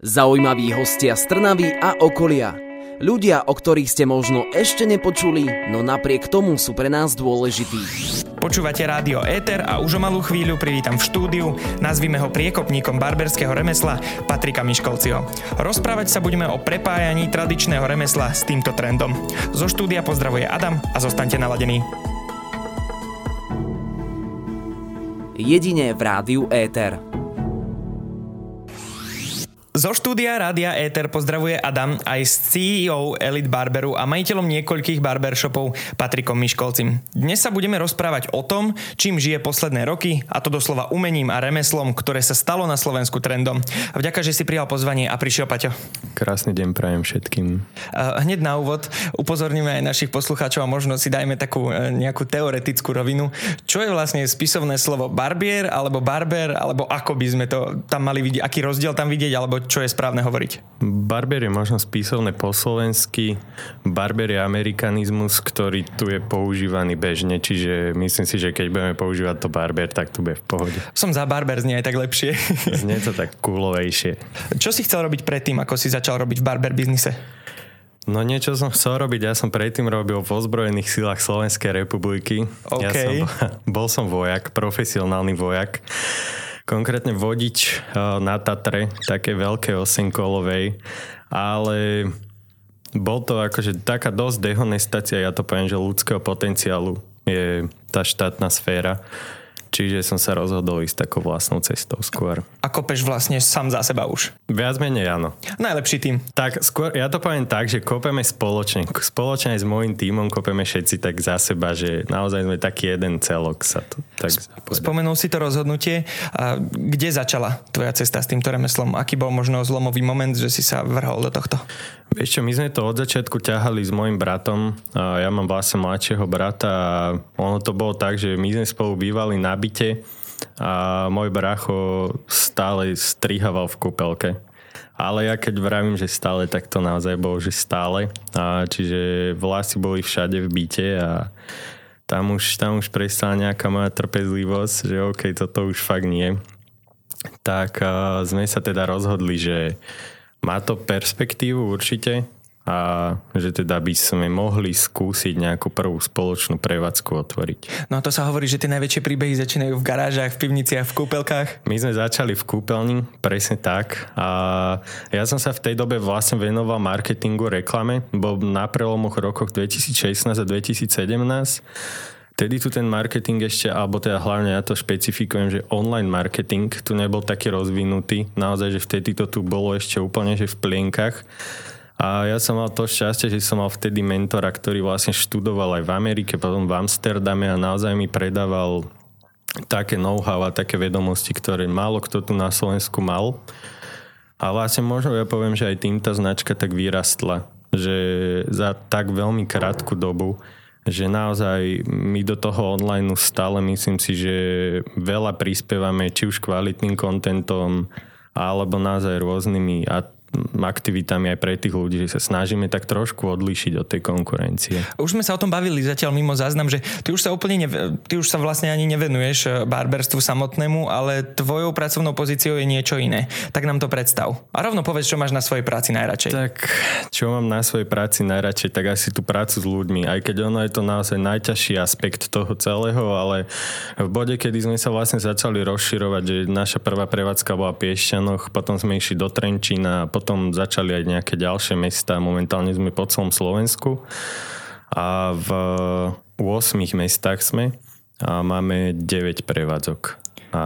Zaujímaví hostia z Trnavy a okolia. Ľudia, o ktorých ste možno ešte nepočuli, no napriek tomu sú pre nás dôležití. Počúvate rádio Éter a už o malú chvíľu privítam v štúdiu, nazvime ho priekopníkom barberského remesla Patrika Miškolciho. Rozprávať sa budeme o prepájaní tradičného remesla s týmto trendom. Zo štúdia pozdravuje Adam a zostaňte naladení. Jedine v rádiu Éter. Zo štúdia Rádia Éter pozdravuje Adam aj s CEO Elite Barberu a majiteľom niekoľkých barbershopov Patrikom Miškolcim. Dnes sa budeme rozprávať o tom, čím žije posledné roky, a to doslova umením a remeslom, ktoré sa stalo na Slovensku trendom. Vďaka, že si prijal pozvanie a prišiel Paťo. Krásny deň prajem všetkým. Hneď na úvod upozorníme aj našich poslucháčov a možno si dajme takú e, nejakú teoretickú rovinu. Čo je vlastne spisovné slovo barbier alebo barber, alebo ako by sme to tam mali vidieť, aký rozdiel tam vidieť, alebo čo je správne hovoriť? Barber je možno spísovné po slovensky, barber je amerikanizmus, ktorý tu je používaný bežne, čiže myslím si, že keď budeme používať to barber, tak tu bude v pohode. Som za barber, znie aj tak lepšie. Znie to tak coolovejšie. Čo si chcel robiť predtým, ako si začal robiť v barber biznise? No niečo som chcel robiť, ja som predtým robil v ozbrojených silách Slovenskej republiky. Okay. Ja som, bol som vojak, profesionálny vojak konkrétne vodič eh, na Tatre, také veľké osenkolovej, ale bol to akože taká dosť dehonestácia, ja to poviem, že ľudského potenciálu je tá štátna sféra. Čiže som sa rozhodol ísť takou vlastnou cestou skôr. A kopeš vlastne sám za seba už? Viac menej áno. Najlepší tým. Tak skôr, ja to poviem tak, že kopeme spoločne. Spoločne aj s môjim týmom kopeme všetci tak za seba, že naozaj sme taký jeden celok sa to tak Spomenul si to rozhodnutie. A kde začala tvoja cesta s týmto remeslom? Aký bol možno zlomový moment, že si sa vrhol do tohto? Vieš čo, my sme to od začiatku ťahali s mojim bratom. Ja mám vlastne mladšieho brata a ono to bolo tak, že my sme spolu bývali na byte a môj bracho stále strihaval v kúpelke. Ale ja keď vravím, že stále, tak to naozaj bolo, že stále. A čiže vlasy boli všade v byte a tam už, tam už prestala nejaká moja trpezlivosť, že OK, toto už fakt nie. Tak uh, sme sa teda rozhodli, že má to perspektívu určite a že teda by sme mohli skúsiť nejakú prvú spoločnú prevádzku otvoriť. No a to sa hovorí, že tie najväčšie príbehy začínajú v garážach, v pivniciach, v kúpelkách. My sme začali v kúpeľni, presne tak. A ja som sa v tej dobe vlastne venoval marketingu, reklame. Bol na prelomoch rokoch 2016 a 2017 Vtedy tu ten marketing ešte, alebo teda hlavne ja to špecifikujem, že online marketing tu nebol taký rozvinutý. Naozaj, že vtedy to tu bolo ešte úplne, že v plienkach. A ja som mal to šťastie, že som mal vtedy mentora, ktorý vlastne študoval aj v Amerike, potom v Amsterdame a naozaj mi predával také know-how a také vedomosti, ktoré málo kto tu na Slovensku mal. A vlastne možno ja poviem, že aj týmto značka tak vyrastla, že za tak veľmi krátku dobu že naozaj my do toho online stále myslím si, že veľa prispievame či už kvalitným kontentom alebo naozaj rôznymi aktivitami aj pre tých ľudí, že sa snažíme tak trošku odlíšiť od tej konkurencie. Už sme sa o tom bavili zatiaľ mimo záznam, že ty už sa úplne neve, ty už sa vlastne ani nevenuješ eh, barberstvu samotnému, ale tvojou pracovnou pozíciou je niečo iné. Tak nám to predstav. A rovno povedz, čo máš na svojej práci najradšej. Tak, čo mám na svojej práci najradšej, tak asi tú prácu s ľuďmi. Aj keď ono je to naozaj najťažší aspekt toho celého, ale v bode, kedy sme sa vlastne začali rozširovať, že naša prvá prevádzka bola Piešťanoch, potom sme išli do Trenčína, potom začali aj nejaké ďalšie mesta. Momentálne sme po celom Slovensku a v 8 mestách sme a máme 9 prevádzok. A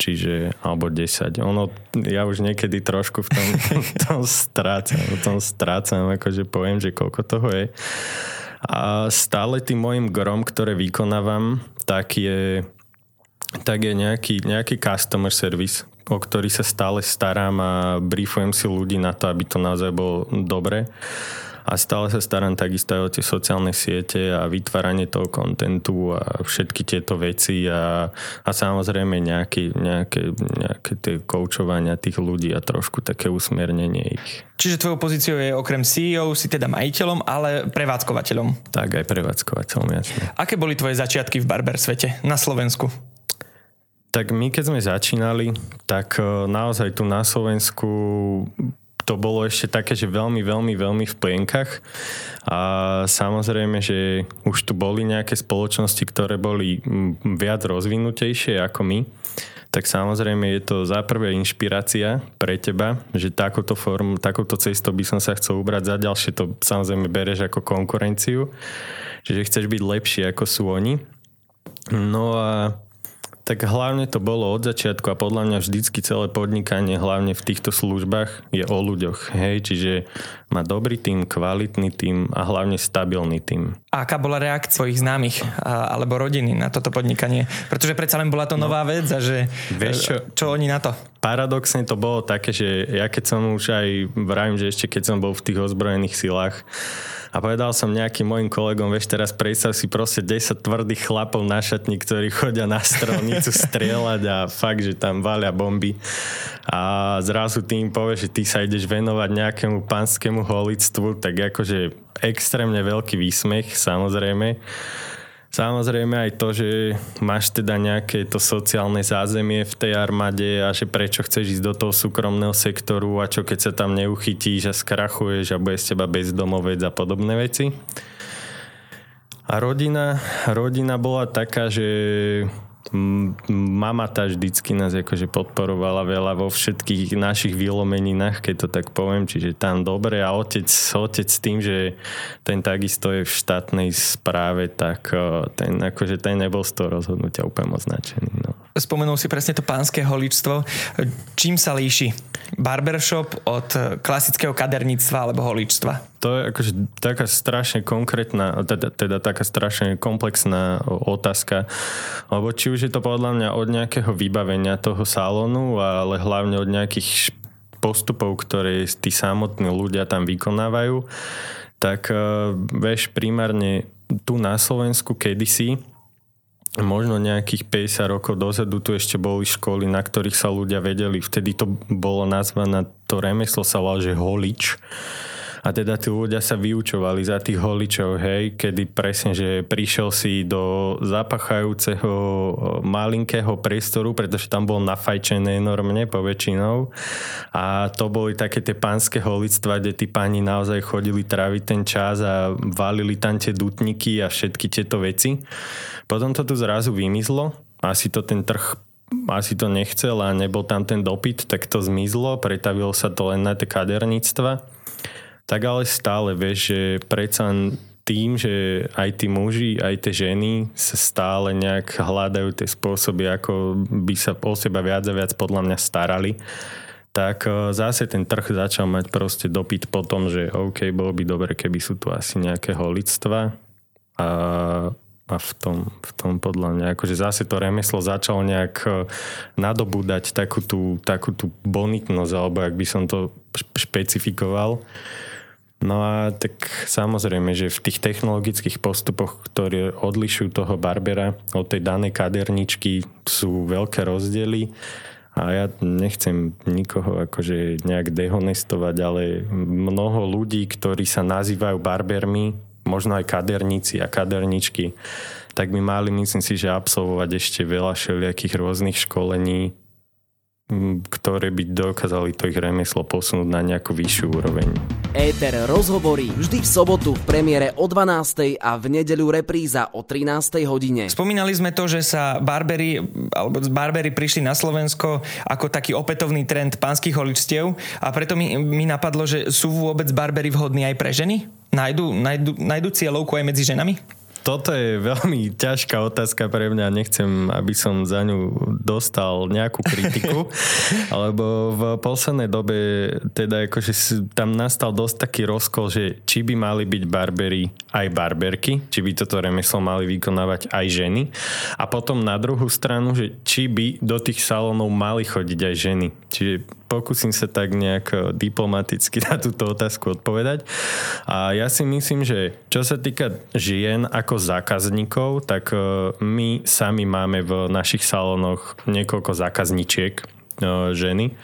čiže, alebo 10. Ono, ja už niekedy trošku v tom, tom strácam, v tom strácam, akože poviem, že koľko toho je. A stále tým môjim grom, ktoré vykonávam, tak je, tak je nejaký, nejaký customer service, o ktorý sa stále starám a briefujem si ľudí na to, aby to naozaj bolo dobre. A stále sa starám takisto aj o tie sociálne siete a vytváranie toho kontentu a všetky tieto veci a, a samozrejme nejaké, nejaké, nejaké tie koučovania tých ľudí a trošku také usmernenie ich. Čiže tvojou pozíciou je okrem CEO si teda majiteľom, ale prevádzkovateľom. Tak aj prevádzkovateľom, jasne. Aké boli tvoje začiatky v barber svete na Slovensku? Tak my keď sme začínali, tak e, naozaj tu na Slovensku to bolo ešte také, že veľmi, veľmi, veľmi v plienkach. A samozrejme, že už tu boli nejaké spoločnosti, ktoré boli viac rozvinutejšie ako my. Tak samozrejme je to za prvé inšpirácia pre teba, že takúto formu, takúto cestou by som sa chcel ubrať. Za ďalšie to samozrejme bereš ako konkurenciu, že chceš byť lepší ako sú oni. No a tak hlavne to bolo od začiatku a podľa mňa vždycky celé podnikanie, hlavne v týchto službách, je o ľuďoch. Hej, čiže má dobrý tým, kvalitný tým a hlavne stabilný tým. A aká bola reakcia svojich známych a, alebo rodiny na toto podnikanie? Pretože predsa len bola to no. nová no, vec a že vieš čo, čo oni na to? Paradoxne to bolo také, že ja keď som už aj vravím, že ešte keď som bol v tých ozbrojených silách, a povedal som nejakým mojim kolegom, vieš, teraz predstav si proste 10 tvrdých chlapov na šatni, ktorí chodia na strelnicu strieľať a fakt, že tam valia bomby. A zrazu tým povie, že ty sa ideš venovať nejakému panskému holictvu, tak akože extrémne veľký výsmech, samozrejme. Samozrejme aj to, že máš teda nejaké to sociálne zázemie v tej armáde a že prečo chceš ísť do toho súkromného sektoru a čo keď sa tam neuchytíš a skrachuješ a bude z teba bezdomovec a podobné veci. A rodina, rodina bola taká, že mama tá vždycky nás akože podporovala veľa vo všetkých našich vylomeninách, keď to tak poviem, čiže tam dobre a otec, otec s tým, že ten takisto je v štátnej správe, tak ten, akože ten nebol z toho rozhodnutia úplne moc značený. No. Spomenul si presne to pánske holičstvo. Čím sa líši barbershop od klasického kaderníctva alebo holičstva? To je akože taká strašne konkrétna, teda, teda taká strašne komplexná otázka, lebo či už je to podľa mňa od nejakého vybavenia toho salónu, ale hlavne od nejakých postupov, ktoré tí samotní ľudia tam vykonávajú, tak uh, vieš, primárne tu na Slovensku kedysi možno nejakých 50 rokov dozadu tu ešte boli školy, na ktorých sa ľudia vedeli. Vtedy to bolo nazvané, to remeslo sa volalo, že holič a teda tí ľudia sa vyučovali za tých holičov, hej, kedy presne, že prišiel si do zapachajúceho malinkého priestoru, pretože tam bol nafajčené enormne poväčšinou. A to boli také tie pánske holictva, kde tí páni naozaj chodili tráviť ten čas a valili tam tie dutníky a všetky tieto veci. Potom to tu zrazu vymizlo, asi to ten trh asi to nechcel a nebol tam ten dopyt, tak to zmizlo, pretavilo sa to len na tie kaderníctva tak ale stále vieš, že predsa tým, že aj tí muži, aj tie ženy sa stále nejak hľadajú tie spôsoby, ako by sa o seba viac a viac podľa mňa starali, tak e, zase ten trh začal mať proste dopyt po tom, že OK, bolo by dobre, keby sú tu asi nejaké holictva a, a v, tom, v tom podľa mňa, akože zase to remeslo začalo nejak e, nadobúdať takú tú, takú tú bonitnosť, alebo ak by som to špecifikoval. No a tak samozrejme, že v tých technologických postupoch, ktoré odlišujú toho barbera od tej danej kaderničky, sú veľké rozdiely. A ja nechcem nikoho akože nejak dehonestovať, ale mnoho ľudí, ktorí sa nazývajú barbermi, možno aj kaderníci a kaderničky, tak by mali, myslím si, že absolvovať ešte veľa všelijakých rôznych školení, ktoré by dokázali to ich remeslo posunúť na nejakú vyššiu úroveň. Éter rozhovorí vždy v sobotu v premiére o 12. a v nedeľu repríza o 13. hodine. Spomínali sme to, že sa barbery, alebo barbery prišli na Slovensko ako taký opätovný trend pánskych holičstiev a preto mi, mi napadlo, že sú vôbec barbery vhodní aj pre ženy? Najdu, najdu, najdu cieľovku aj medzi ženami? Toto je veľmi ťažká otázka pre mňa. Nechcem, aby som za ňu dostal nejakú kritiku, lebo v poslednej dobe teda akože tam nastal dosť taký rozkol, že či by mali byť barbery aj barberky, či by toto remeslo mali vykonávať aj ženy. A potom na druhú stranu, že či by do tých salónov mali chodiť aj ženy. Čiže pokúsim sa tak nejak eh, diplomaticky na túto otázku odpovedať. A ja si myslím, že čo sa týka žien ako zákazníkov, tak eh, my sami máme v našich salónoch niekoľko zákazníčiek eh, ženy.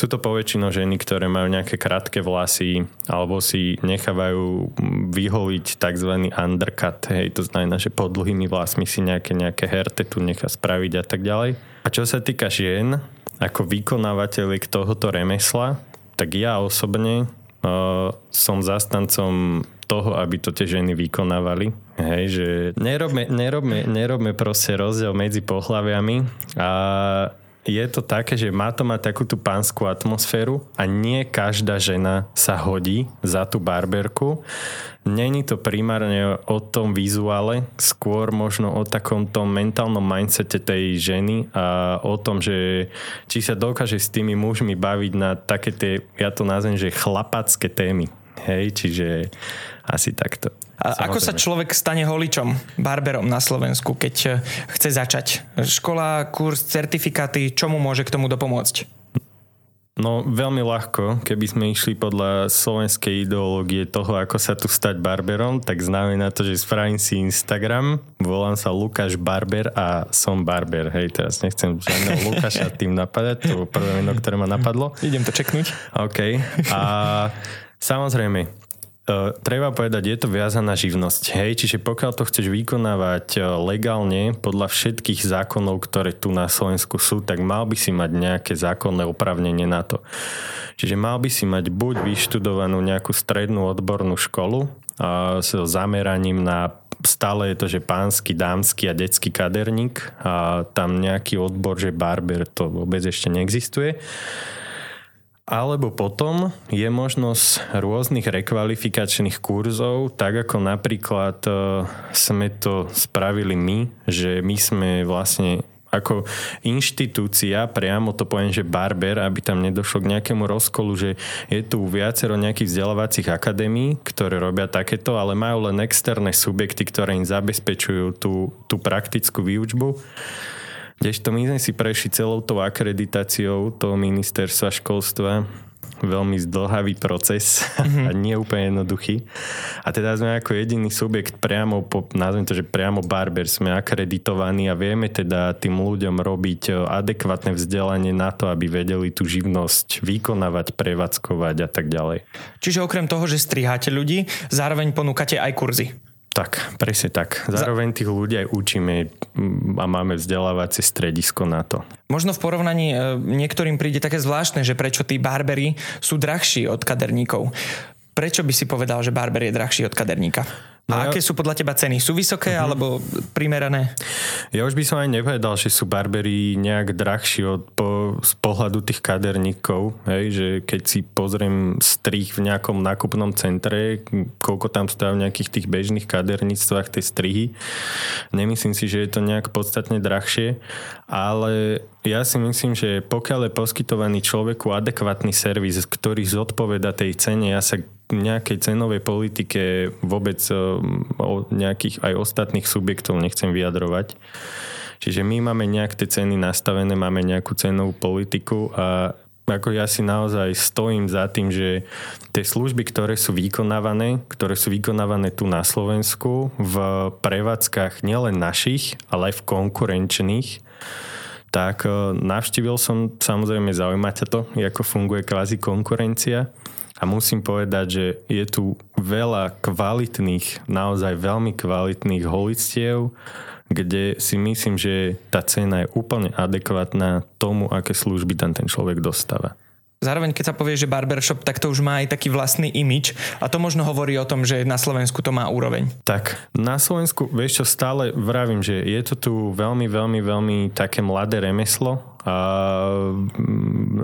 Sú to poväčšinou ženy, ktoré majú nejaké krátke vlasy alebo si nechávajú vyholiť tzv. undercut. Hej, to znamená, že pod dlhými vlasmi si nejaké, nejaké hertetu nechá spraviť a tak ďalej. A čo sa týka žien, ako vykonávateľiek tohoto remesla, tak ja osobne uh, som zastancom toho, aby to tie ženy vykonávali. Hej, že nerobme, nerobme, nerobme proste rozdiel medzi pohľaviami a je to také, že má to mať takú tú pánsku atmosféru a nie každá žena sa hodí za tú barberku. Není to primárne o tom vizuále, skôr možno o takom tom mentálnom mindsete tej ženy a o tom, že či sa dokáže s tými mužmi baviť na také tie, ja to nazvem, že chlapacké témy. Hej, čiže asi takto. A ako sa človek stane holičom, barberom na Slovensku, keď eh, chce začať? Škola, kurz, certifikáty, čo mu môže k tomu dopomôcť? No veľmi ľahko, keby sme išli podľa slovenskej ideológie toho, ako sa tu stať barberom, tak znamená to, že spravím si Instagram, volám sa Lukáš Barber a som barber. Hej, teraz nechcem žiadneho Lukáša tým napadať, to bolo prvé meno, ktoré ma napadlo. Idem to čeknúť. OK. A samozrejme, Uh, treba povedať, je to viazaná živnosť. Hej, čiže pokiaľ to chceš vykonávať uh, legálne podľa všetkých zákonov, ktoré tu na Slovensku sú, tak mal by si mať nejaké zákonné opravnenie na to. Čiže mal by si mať buď vyštudovanú nejakú strednú odbornú školu s zameraním na stále je to, že pánsky, dámsky a detský kaderník a tam nejaký odbor, že barber, to vôbec ešte neexistuje. Alebo potom je možnosť rôznych rekvalifikačných kurzov, tak ako napríklad e, sme to spravili my, že my sme vlastne ako inštitúcia, priamo to poviem, že barber, aby tam nedošlo k nejakému rozkolu, že je tu viacero nejakých vzdelávacích akadémií, ktoré robia takéto, ale majú len externé subjekty, ktoré im zabezpečujú tú, tú praktickú výučbu. Kdežto my sme si prešli celou tou akreditáciou toho ministerstva školstva veľmi zdlhavý proces mm-hmm. a nie úplne jednoduchý. A teda sme ako jediný subjekt priamo, po, nazvem to, že priamo barber, sme akreditovaní a vieme teda tým ľuďom robiť e, adekvátne vzdelanie na to, aby vedeli tú živnosť vykonávať, prevádzkovať a tak ďalej. Čiže okrem toho, že striháte ľudí, zároveň ponúkate aj kurzy. Tak, presne tak. Zároveň tých ľudí aj učíme a máme vzdelávacie stredisko na to. Možno v porovnaní e, niektorým príde také zvláštne, že prečo tí barbery sú drahší od kaderníkov. Prečo by si povedal, že barber je drahší od kaderníka? No a ja... aké sú podľa teba ceny? Sú vysoké uh-huh. alebo primerané? Ja už by som aj nepovedal, že sú barbery nejak drahší od, po, z pohľadu tých kaderníkov. Hej, že keď si pozriem strih v nejakom nákupnom centre, koľko tam stojí v nejakých tých bežných kaderníctvách tie strihy, nemyslím si, že je to nejak podstatne drahšie, ale ja si myslím, že pokiaľ je poskytovaný človeku adekvátny servis, ktorý zodpoveda tej cene, ja sa nejakej cenovej politike vôbec eh, o nejakých aj ostatných subjektov nechcem vyjadrovať. Čiže my máme nejak tie ceny nastavené, máme nejakú cenovú politiku a ako ja si naozaj stojím za tým, že tie služby, ktoré sú vykonávané, ktoré sú vykonávané tu na Slovensku v prevádzkach nielen našich, ale aj v konkurenčných, tak eh, navštívil som, samozrejme zaujímať sa to, ako funguje kvázi konkurencia a musím povedať, že je tu veľa kvalitných, naozaj veľmi kvalitných holictiev, kde si myslím, že tá cena je úplne adekvátna tomu, aké služby tam ten človek dostáva. Zároveň, keď sa povie, že barbershop, tak to už má aj taký vlastný imič a to možno hovorí o tom, že na Slovensku to má úroveň. Tak, na Slovensku, vieš čo, stále vravím, že je to tu veľmi, veľmi, veľmi také mladé remeslo, a,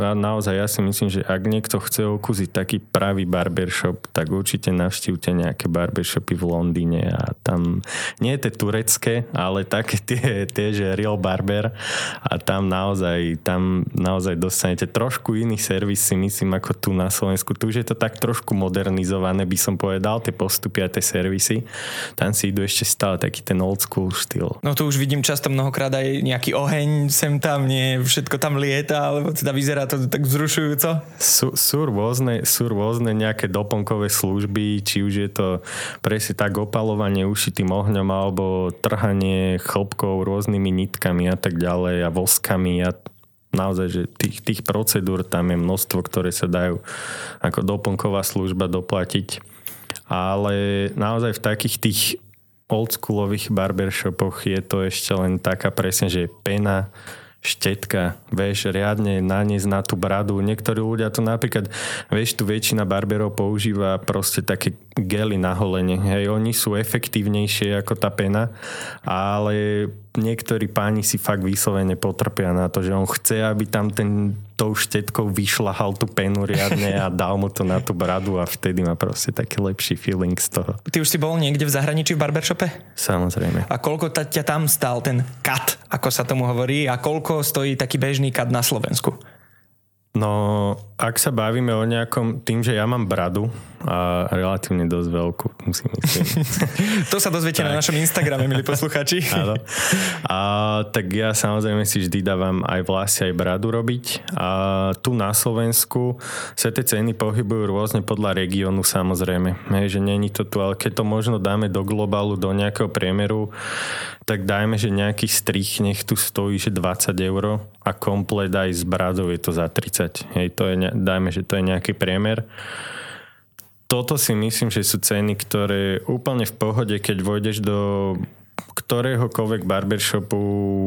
a naozaj ja si myslím, že ak niekto chce okúziť taký pravý barbershop, tak určite navštívte nejaké barbershopy v Londýne a tam nie to turecké, ale také tie, tie že real barber a tam naozaj, tam naozaj dostanete trošku iný servis si myslím ako tu na Slovensku. Tu už je to tak trošku modernizované, by som povedal, tie postupy a tie servisy. Tam si idú ešte stále taký ten old school štýl. No tu už vidím často mnohokrát aj nejaký oheň sem tam, nie všetko tam lieta, alebo teda vyzerá to tak vzrušujúco? Sú, sú, rôzne, sú rôzne nejaké doplnkové služby, či už je to presne tak opalovanie ušitým ohňom, alebo trhanie chlopkov rôznymi nitkami a tak ďalej a voskami a naozaj, že tých, tých procedúr tam je množstvo, ktoré sa dajú ako doplnková služba doplatiť. Ale naozaj v takých tých oldschoolových barbershopoch je to ešte len taká presne, že pena, štetka, vieš, riadne naniesť na tú bradu. Niektorí ľudia to napríklad, vieš, tu väčšina barberov používa proste také gely na holenie. Hej, oni sú efektívnejšie ako tá pena, ale niektorí páni si fakt vyslovene potrpia na to, že on chce, aby tam ten tou štetkou vyšľahal tú penu riadne a dal mu to na tú bradu a vtedy má proste taký lepší feeling z toho. Ty už si bol niekde v zahraničí v barbershope? Samozrejme. A koľko ťa tam stál ten kat, ako sa tomu hovorí, a koľko stojí taký bežný kat na Slovensku? No, ak sa bavíme o nejakom, tým, že ja mám bradu a relatívne dosť veľkú, musím myslieť. to sa dozviete tak. na našom Instagrame, milí posluchači. Áno. A tak ja samozrejme si vždy dávam aj vlasy, aj bradu robiť. A tu na Slovensku sa tie ceny pohybujú rôzne podľa regiónu samozrejme. Hej, že není to tu, ale keď to možno dáme do globálu, do nejakého priemeru, tak dajme, že nejaký strich nech tu stojí, že 20 eur a komplet aj s bradou je to za 30. Hej, to je, dajme, že to je nejaký priemer. Toto si myslím, že sú ceny, ktoré úplne v pohode, keď vojdeš do ktoréhokoľvek barbershopu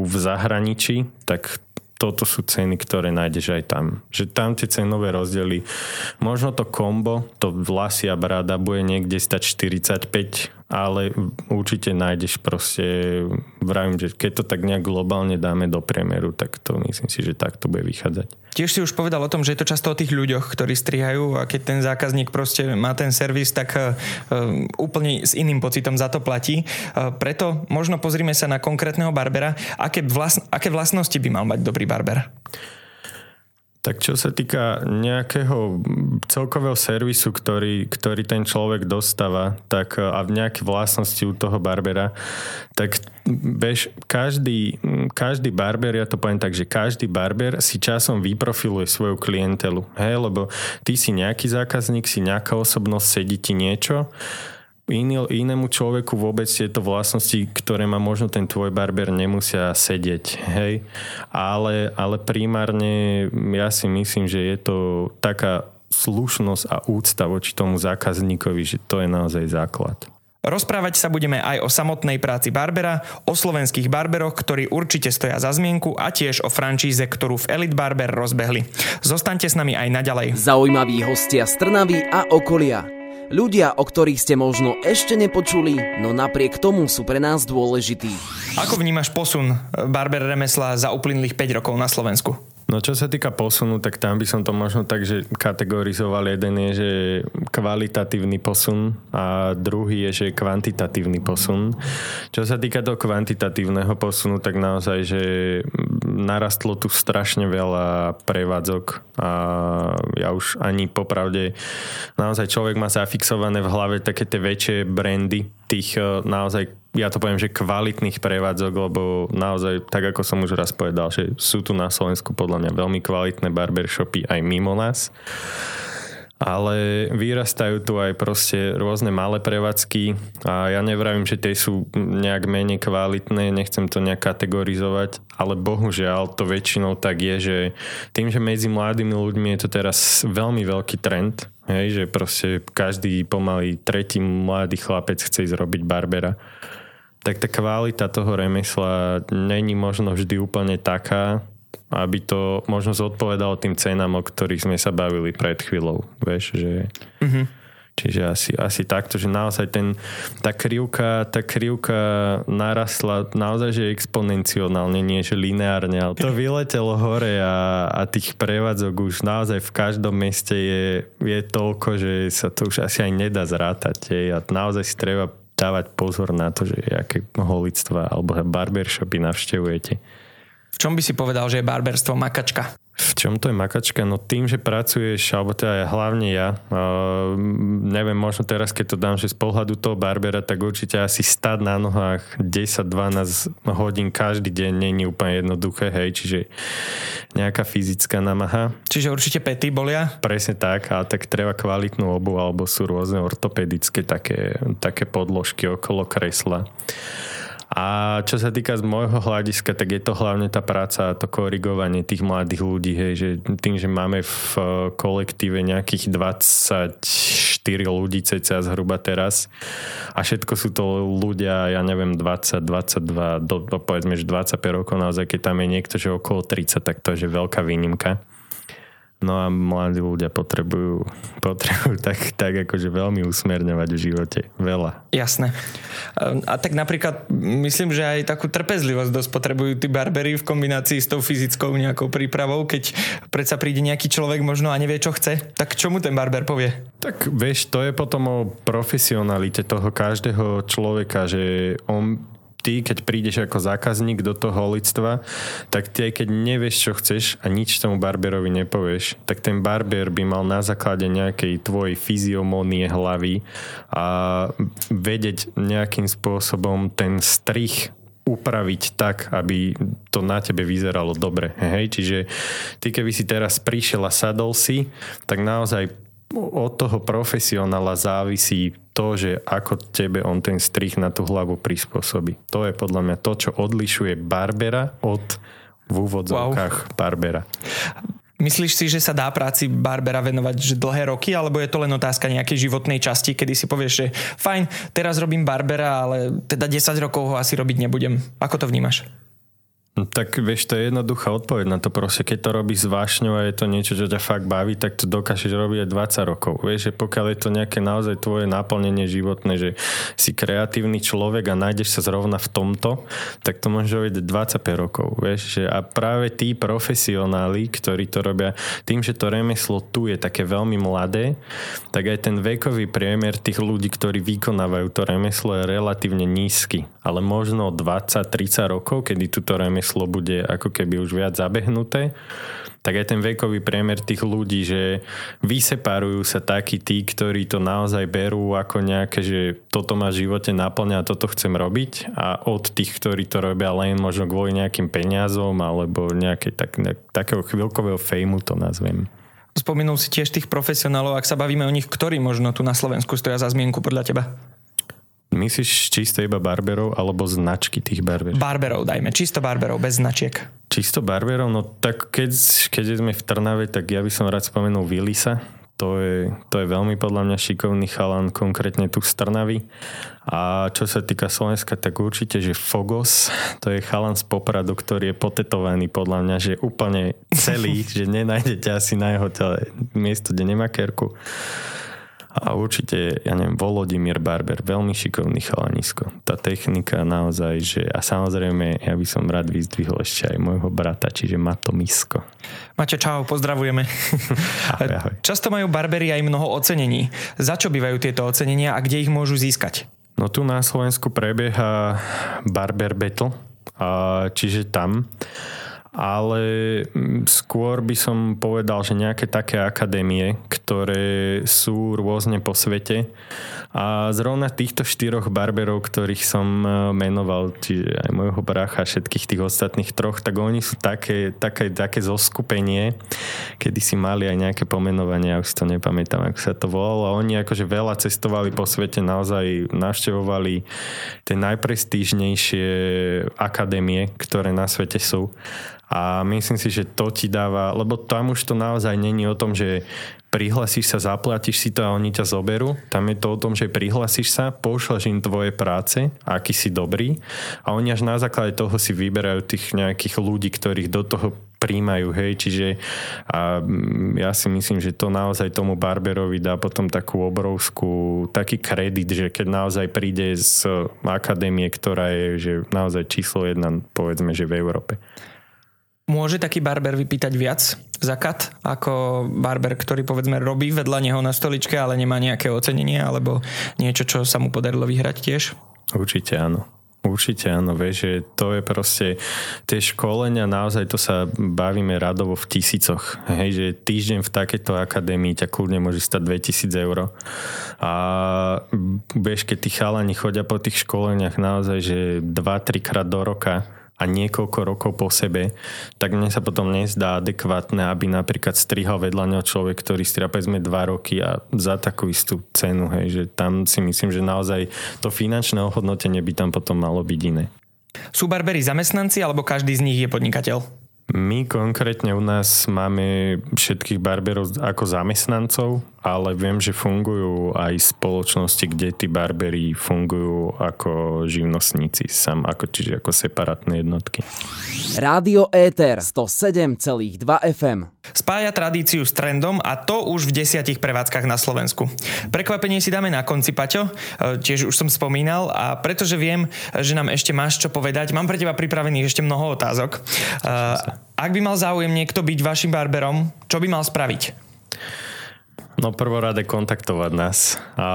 v zahraničí, tak toto sú ceny, ktoré nájdeš aj tam. Že tam tie cenové rozdiely, možno to kombo, to vlasy a brada bude niekde stať 45 ale určite nájdeš proste, vravím, že keď to tak nejak globálne dáme do priemeru, tak to myslím si, že tak to bude vychádzať. Tiež si už povedal o tom, že je to často o tých ľuďoch, ktorí strihajú a keď ten zákazník proste má ten servis, tak uh, úplne s iným pocitom za to platí. Uh, preto možno pozrime sa na konkrétneho barbera. Aké, vlast, aké vlastnosti by mal mať dobrý barber? Tak čo sa týka nejakého celkového servisu, ktorý, ktorý ten človek dostáva, tak a v nejaké vlastnosti u toho barbera, tak vieš, každý, každý barber, ja to poviem tak, že každý barber si časom vyprofiluje svoju klientelu. Hej, lebo ty si nejaký zákazník, si nejaká osobnosť, sedí ti niečo iný, inému človeku vôbec tieto vlastnosti, ktoré má možno ten tvoj barber, nemusia sedieť, hej. Ale, ale primárne ja si myslím, že je to taká slušnosť a úcta voči tomu zákazníkovi, že to je naozaj základ. Rozprávať sa budeme aj o samotnej práci Barbera, o slovenských barberoch, ktorí určite stoja za zmienku a tiež o franšíze, ktorú v Elite Barber rozbehli. Zostaňte s nami aj naďalej. Zaujímaví hostia z Trnavy a okolia. Ľudia, o ktorých ste možno ešte nepočuli, no napriek tomu sú pre nás dôležití. Ako vnímaš posun barber remesla za uplynulých 5 rokov na Slovensku? No čo sa týka posunu, tak tam by som to možno tak, že kategorizoval. Jeden je, že kvalitatívny posun a druhý je, že kvantitatívny posun. Čo sa týka toho kvantitatívneho posunu, tak naozaj, že narastlo tu strašne veľa prevádzok a ja už ani popravde naozaj človek má zafixované v hlave také tie väčšie brandy tých eh, naozaj ja to poviem, že kvalitných prevádzok, lebo naozaj, tak ako som už raz povedal, že sú tu na Slovensku podľa mňa veľmi kvalitné barbershopy aj mimo nás. Ale vyrastajú tu aj proste rôzne malé prevádzky a ja nevravím, že tie sú nejak menej kvalitné, nechcem to nejak kategorizovať, ale bohužiaľ to väčšinou tak je, že tým, že medzi mladými ľuďmi je to teraz veľmi veľký trend, hej, že proste každý pomaly tretí mladý chlapec chce ísť robiť barbera, tak tá kvalita toho remesla není možno vždy úplne taká, aby to možno zodpovedalo tým cenám, o ktorých sme sa bavili pred chvíľou. Vieš, že... Mm-hmm. Čiže asi, asi takto, že naozaj ten, tá krivka, tá krivka narastla naozaj, že exponenciálne, nie že lineárne, ale to vyletelo hore a, a tých prevádzok už naozaj v každom meste je, je toľko, že sa to už asi aj nedá zrátať. Je, a naozaj si treba dávať pozor na to, že aké holictva alebo barbershopy navštevujete. V čom by si povedal, že je barberstvo makačka? V čom to je makačka? No tým, že pracuješ, alebo teda hlavne ja, uh, neviem, možno teraz, keď to dám, že z pohľadu toho barbera, tak určite asi stať na nohách 10-12 hodín každý deň není úplne jednoduché, hej, čiže nejaká fyzická namaha. Čiže určite pety bolia? Presne tak, a tak treba kvalitnú obu, alebo sú rôzne ortopedické také, také podložky okolo kresla A čo sa týka z môjho hľadiska, tak je to hlavne tá práca a to korigovanie tých mladých ľudí, hej, že tým, že máme v kolektíve nejakých 24 ľudí cca zhruba teraz a všetko sú to ľudia, ja neviem, 20, 22, do, povedzme, že 25 rokov naozaj, keď tam je niekto, že okolo 30, tak to je veľká výnimka. No a mladí ľudia potrebujú, potrebujú tak, tak akože veľmi usmerňovať v živote. Veľa. Jasné. A tak napríklad myslím, že aj takú trpezlivosť dosť potrebujú tí barbery v kombinácii s tou fyzickou nejakou prípravou, keď predsa príde nejaký človek možno a nevie, čo chce. Tak čomu ten barber povie? Tak vieš, to je potom o profesionalite toho každého človeka, že on ty, keď prídeš ako zákazník do toho holictva, tak ty aj keď nevieš, čo chceš a nič tomu barberovi nepovieš, tak ten barber by mal na základe nejakej tvojej fyziomónie hlavy a vedieť nejakým spôsobom ten strich upraviť tak, aby to na tebe vyzeralo dobre. Hej? Čiže ty keby si teraz prišiel a sadol si, tak naozaj od toho profesionála závisí to, že ako tebe on ten strich na tú hlavu prispôsobí. To je podľa mňa to, čo odlišuje Barbera od v úvodzovkách wow. Barbera. Myslíš si, že sa dá práci Barbera venovať že dlhé roky, alebo je to len otázka nejakej životnej časti, kedy si povieš, že fajn, teraz robím Barbera, ale teda 10 rokov ho asi robiť nebudem. Ako to vnímaš? No tak vieš, to je jednoduchá odpoveď na to proste. Keď to robíš s a je to niečo, čo ťa fakt baví, tak to dokážeš robiť aj 20 rokov. Vieš, že pokiaľ je to nejaké naozaj tvoje naplnenie životné, že si kreatívny človek a nájdeš sa zrovna v tomto, tak to môže robiť 25 rokov. Vieš, že a práve tí profesionáli, ktorí to robia, tým, že to remeslo tu je také veľmi mladé, tak aj ten vekový priemer tých ľudí, ktorí vykonávajú to remeslo je relatívne nízky. Ale možno 20-30 rokov, kedy túto remeslo bude ako keby už viac zabehnuté, tak aj ten vekový priemer tých ľudí, že vyseparujú sa takí tí, ktorí to naozaj berú ako nejaké, že toto ma v živote naplňa a toto chcem robiť a od tých, ktorí to robia len možno kvôli nejakým peniazom alebo nejaké tak, ne, takého chvíľkového fejmu to nazvem. Spomenul si tiež tých profesionálov, ak sa bavíme o nich, ktorí možno tu na Slovensku stoja za zmienku podľa teba? Myslíš čisto iba barberov alebo značky tých barberov? Barberov dajme, čisto barberov, bez značiek. Čisto barberov, no tak keď, keď sme v Trnave, tak ja by som rád spomenul Willisa. To je, to je veľmi podľa mňa šikovný chalan, konkrétne tu z Trnavy. A čo sa týka Slovenska, tak určite, že Fogos, to je chalan z Popradu, ktorý je potetovaný podľa mňa, že úplne celý, že nenájdete asi na jeho tele miesto, kde nemá kerku a určite, ja neviem, Volodimír Barber, veľmi šikovný chalanisko. Tá technika naozaj, že a samozrejme, ja by som rád vyzdvihol ešte aj môjho brata, čiže Mato Misko. Maťo, čau, pozdravujeme. ahoj, ahoj. Často majú barbery aj mnoho ocenení. Za čo bývajú tieto ocenenia a kde ich môžu získať? No tu na Slovensku prebieha Barber Battle, čiže tam ale mm, skôr by som povedal, že nejaké také akadémie, ktoré sú rôzne po svete. A zrovna týchto štyroch barberov, ktorých som e, menoval, čiže aj môjho bracha a všetkých tých ostatných troch, tak oni sú také, také, také zoskupenie, kedy si mali aj nejaké pomenovanie, ja už si to nepamätám, ako sa to volalo. A oni akože veľa cestovali po svete, naozaj navštevovali tie najprestížnejšie akadémie, ktoré na svete sú a myslím si, že to ti dáva, lebo tam už to naozaj není o tom, že prihlasíš sa, zaplatíš si to a oni ťa zoberú. Tam je to o tom, že prihlasíš sa, pošleš im tvoje práce, aký si dobrý a oni až na základe toho si vyberajú tých nejakých ľudí, ktorých do toho príjmajú, hej, čiže a mm, ja si myslím, že to naozaj tomu Barberovi dá potom takú obrovskú, taký kredit, že keď naozaj príde z akadémie, ktorá je že naozaj číslo jedna, povedzme, že v Európe. Môže taký barber vypýtať viac za kat ako barber, ktorý povedzme robí vedľa neho na stoličke, ale nemá nejaké ocenenie alebo niečo, čo sa mu podarilo vyhrať tiež? Určite áno. Určite áno, vieš, že to je proste tie školenia, naozaj to sa bavíme radovo v tisícoch. Hej, že týždeň v takejto akadémii ťa kľudne môže stať 2000 eur. A vieš, keď tí chalani chodia po tých školeniach naozaj, že 2-3 krát do roka, a niekoľko rokov po sebe, tak mne sa potom nezdá adekvátne, aby napríklad strihal vedľa neho človek, ktorý striha povedzme 2 roky a za takú istú cenu, hej, že tam si myslím, že naozaj to finančné ohodnotenie by tam potom malo byť iné. Sú barberi zamestnanci alebo každý z nich je podnikateľ? My konkrétne u nás máme všetkých barberov ako zamestnancov, ale viem, že fungujú aj spoločnosti, kde tí barberi fungujú ako živnostníci, sam ako, čiže ako separátne jednotky. Rádio Éter 107,2 FM Spája tradíciu s trendom a to už v desiatich prevádzkach na Slovensku. Prekvapenie si dáme na konci, Paťo, e, tiež už som spomínal a pretože viem, že nám ešte máš čo povedať, mám pre teba pripravených ešte mnoho otázok. Ak by mal záujem niekto byť vašim barberom, čo by mal spraviť? No prvorade kontaktovať nás. A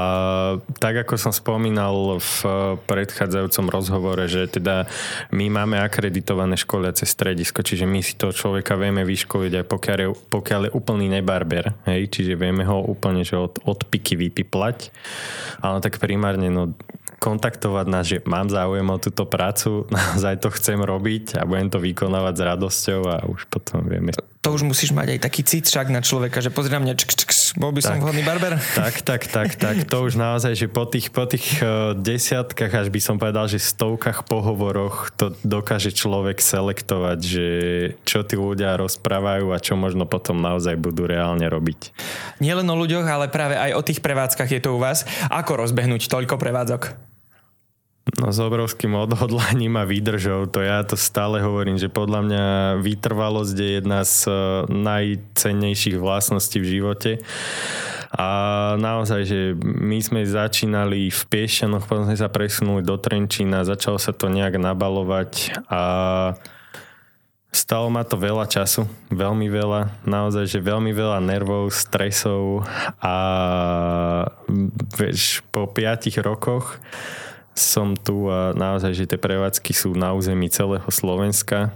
tak ako som spomínal v predchádzajúcom rozhovore, že teda my máme akreditované školiace stredisko, čiže my si toho človeka vieme vyškoliť aj pokiaľ je, pokiaľ je úplný nebarber, hej, čiže vieme ho úplne že od, od piky vypiplať. Ale tak primárne no, kontaktovať nás, že mám záujem o túto prácu, naozaj to chcem robiť a budem to vykonávať s radosťou a už potom vieme to už musíš mať aj taký cit však na človeka, že pozri na mňa, čk, čk, bol by som tak, vhodný barber? Tak, tak, tak, tak. To už naozaj, že po tých, po tých uh, desiatkách, až by som povedal, že stovkách pohovoroch to dokáže človek selektovať, že čo tí ľudia rozprávajú a čo možno potom naozaj budú reálne robiť. Nielen o ľuďoch, ale práve aj o tých prevádzkach je to u vás. Ako rozbehnúť toľko prevádzok? No s obrovským odhodlaním a výdržou, to ja to stále hovorím, že podľa mňa vytrvalosť je jedna z eh, najcennejších vlastností v živote. A naozaj, že my sme začínali v Piešťanoch, potom sme sa presunuli do Trenčína, začalo sa to nejak nabalovať a Stalo ma to veľa času, veľmi veľa, naozaj, že veľmi veľa nervov, stresov a vieš, po piatich rokoch som tu a naozaj, že tie prevádzky sú na území celého Slovenska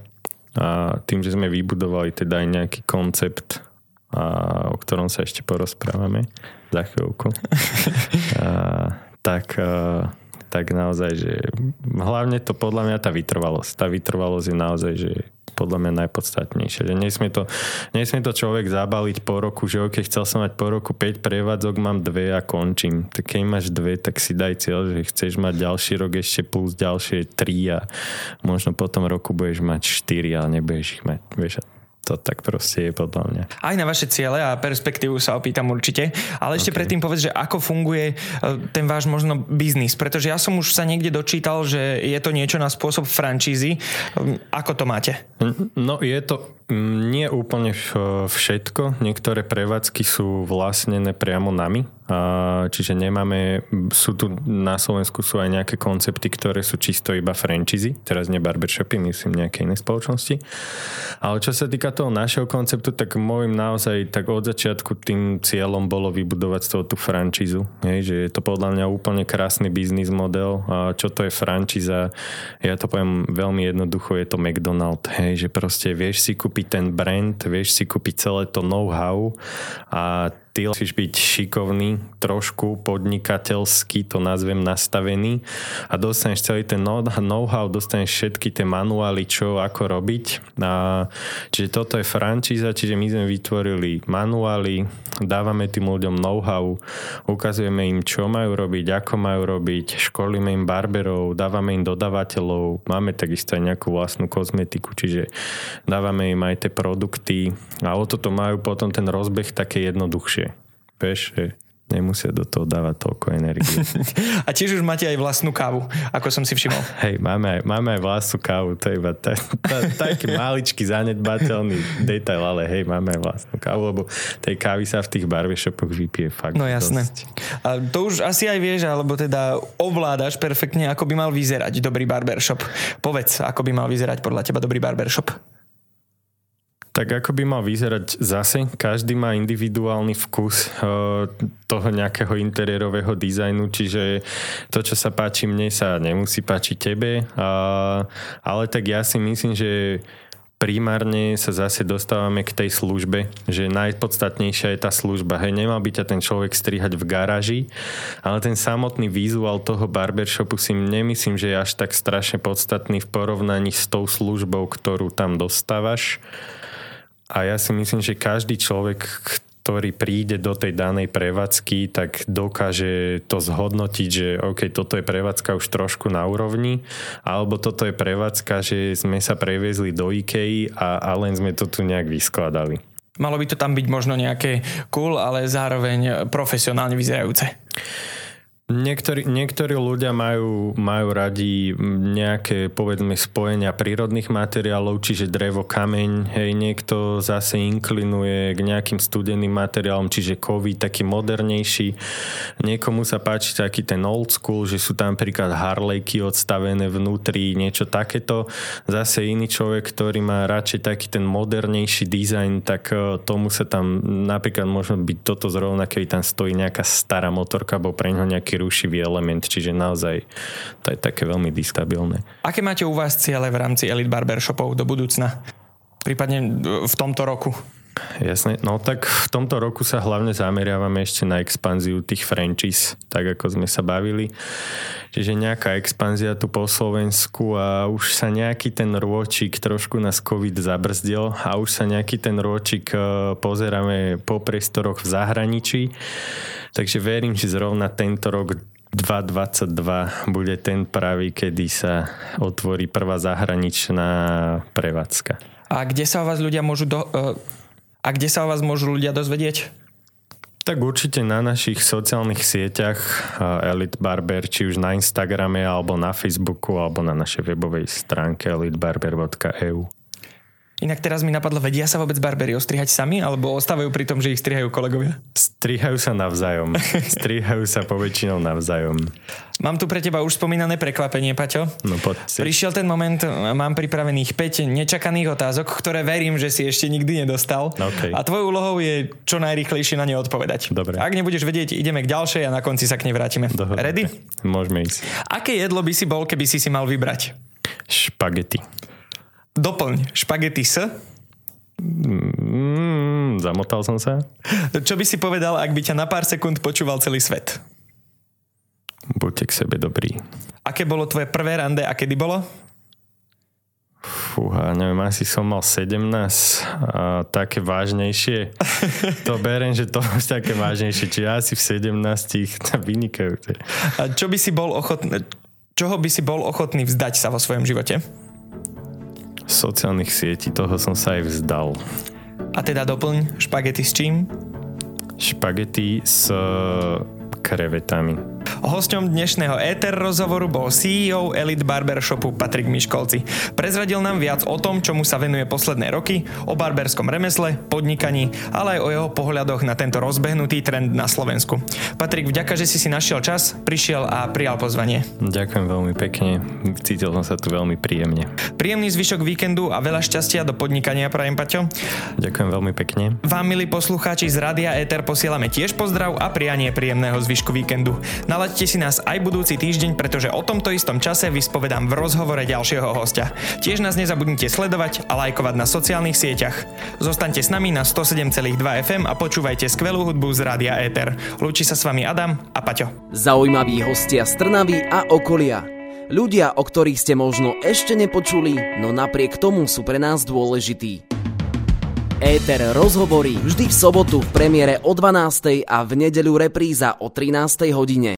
a tým, že sme vybudovali teda aj nejaký koncept, a, o ktorom sa ešte porozprávame za chvíľku, a, tak, a, tak naozaj, že hlavne to podľa mňa tá vytrvalosť. Tá vytrvalosť je naozaj, že podľa mňa najpodstatnejšie. Že nesmie to, nesmie to človek zabaliť po roku, že ok, chcel som mať po roku 5 prevádzok, mám dve a končím. Tak keď máš dve, tak si daj cieľ, že chceš mať ďalší rok ešte plus ďalšie 3 a možno potom roku budeš mať 4, ale nebudeš ich mať. Vieš, to tak proste je podľa mňa. Aj na vaše ciele a perspektívu sa opýtam určite, ale ešte okay. predtým povedz, že ako funguje e, ten váš možno biznis, pretože ja som už sa niekde dočítal, že je to niečo na spôsob francízy. Ako to máte? No je to nie úplne všetko. Niektoré prevádzky sú vlastnené priamo nami, čiže nemáme, sú tu na Slovensku sú aj nejaké koncepty, ktoré sú čisto iba franchise, teraz nie barbershopy, myslím nejaké iné spoločnosti. Ale čo sa týka toho našeho konceptu, tak môjim naozaj tak od začiatku tým cieľom bolo vybudovať z toho tú franchízu. Hej, že je to podľa mňa úplne krásny biznis model. A čo to je franchíza? Ja to poviem veľmi jednoducho, je to McDonald. Hej, že proste vieš si kúpiť ten brand, vieš si kúpiť celé to know-how a ty musíš byť šikovný, trošku podnikateľsky to nazvem nastavený a dostaneš celý ten know-how, dostaneš všetky tie manuály, čo ako robiť. A, čiže toto je frančíza, čiže my sme vytvorili manuály, dávame tým ľuďom know-how, ukazujeme im, čo majú robiť, ako majú robiť, školíme im barberov, dávame im dodavateľov, máme takisto aj nejakú vlastnú kozmetiku, čiže dávame im aj tie produkty a o toto majú potom ten rozbeh také jednoduchšie. Vieš, že nemusia do toho dávať toľko energie. A tiež už máte aj vlastnú kávu, ako som si všimol. Hej, máme aj, máme aj vlastnú kávu, to je iba ta, ta, taký maličký zanedbateľný detail, ale hej, máme aj vlastnú kávu, lebo tej kávy sa v tých barbershopoch vypije fakt No jasné. Dosť. A to už asi aj vieš, alebo teda ovládaš perfektne, ako by mal vyzerať dobrý barbershop. Povedz, ako by mal vyzerať podľa teba dobrý barbershop. Tak ako by mal vyzerať zase, každý má individuálny vkus eh, toho nejakého interiérového dizajnu, čiže to, čo sa páči mne, sa nemusí páčiť tebe, ale tak ja si myslím, že primárne sa zase dostávame k tej službe, že najpodstatnejšia je tá služba. Hej, nemal by ťa ten človek strihať v garáži, ale ten samotný vizuál toho barbershopu si nemyslím, že je až tak strašne podstatný v porovnaní s tou službou, ktorú tam dostávaš. A ja si myslím, že každý človek, ktorý príde do tej danej prevádzky, tak dokáže to zhodnotiť, že OK, toto je prevádzka už trošku na úrovni, alebo toto je prevádzka, že sme sa previezli do IKEA a, a len sme to tu nejak vyskladali. Malo by to tam byť možno nejaké cool, ale zároveň profesionálne vyzerajúce. Niektorí, niektorí ľudia majú, majú radi nejaké povedzme spojenia prírodných materiálov, čiže drevo, kameň, hej, niekto zase inklinuje k nejakým studeným materiálom, čiže kovy, taký modernejší. Niekomu sa páči taký ten old school, že sú tam napríklad harlejky odstavené vnútri, niečo takéto. Zase iný človek, ktorý má radšej taký ten modernejší dizajn, tak e, tomu sa tam napríklad možno byť toto zrovna, keď tam stojí nejaká stará motorka, alebo pre ňo nejaký rušivý element, čiže naozaj to je také veľmi distabilné. Aké máte u vás ciele v rámci Elite Barbershopov do budúcna? Prípadne v tomto roku? Jasne, no tak v tomto roku sa hlavne zameriavame ešte na expanziu tých franchise, tak ako sme sa bavili. Čiže nejaká expanzia tu po Slovensku a už sa nejaký ten rôčik, trošku nás COVID zabrzdil a už sa nejaký ten rôčik e, pozeráme po priestoroch v zahraničí. Takže verím, že zrovna tento rok 2022 bude ten pravý, kedy sa otvorí prvá zahraničná prevádzka. A kde sa o vás ľudia môžu do, uh, a kde sa o vás môžu ľudia dozvedieť? Tak určite na našich sociálnych sieťach Elite Barber, či už na Instagrame, alebo na Facebooku, alebo na našej webovej stránke elitebarber.eu. Inak teraz mi napadlo, vedia sa vôbec barbery ostrihať sami, alebo ostávajú pri tom, že ich strihajú kolegovia? Strihajú sa navzájom. strihajú sa poväčšinou navzájom. Mám tu pre teba už spomínané prekvapenie, Paťo. No poď si. Prišiel ten moment, mám pripravených 5 nečakaných otázok, ktoré verím, že si ešte nikdy nedostal. Okay. A tvojou úlohou je čo najrychlejšie na ne odpovedať. Dobre. Ak nebudeš vedieť, ideme k ďalšej a na konci sa k nej vrátime. Dobre. Ready? Môžeme ísť. Aké jedlo by si bol, keby si si mal vybrať? Špagety. Doplň. Špagety s? Mm, zamotal som sa. Čo by si povedal, ak by ťa na pár sekúnd počúval celý svet? Buďte k sebe dobrý. Aké bolo tvoje prvé rande a kedy bolo? Fúha, neviem, asi som mal 17 a také vážnejšie. To berem, že to je také vážnejšie, čiže asi v 17 vynikajúce. A čo by si bol ochotný, čoho by si bol ochotný vzdať sa vo svojom živote? Sociálnych sietí, toho som sa aj vzdal. A teda doplň špagety s čím? Špagety s krevetami. Hosťom dnešného éter rozhovoru bol CEO Elite Barbershopu Patrik Miškolci. Prezradil nám viac o tom, čomu sa venuje posledné roky, o barberskom remesle, podnikaní, ale aj o jeho pohľadoch na tento rozbehnutý trend na Slovensku. Patrik, vďaka, že si si našiel čas, prišiel a prijal pozvanie. Ďakujem veľmi pekne, cítil som sa tu veľmi príjemne. Príjemný zvyšok víkendu a veľa šťastia do podnikania prajem, Paťo. Ďakujem veľmi pekne. Vám, milí poslucháči z Rádia Éter, posielame tiež pozdrav a prianie príjemného zvyšku víkendu. Nalaďte si nás aj budúci týždeň, pretože o tomto istom čase vyspovedám v rozhovore ďalšieho hostia. Tiež nás nezabudnite sledovať a lajkovať na sociálnych sieťach. Zostaňte s nami na 107,2 FM a počúvajte skvelú hudbu z Rádia Éter. Lúči sa s vami Adam a Paťo. Zaujímaví hostia z Trnavy a okolia. Ľudia, o ktorých ste možno ešte nepočuli, no napriek tomu sú pre nás dôležití. Éter rozhovorí vždy v sobotu v premiére o 12. a v nedeľu repríza o 13. hodine.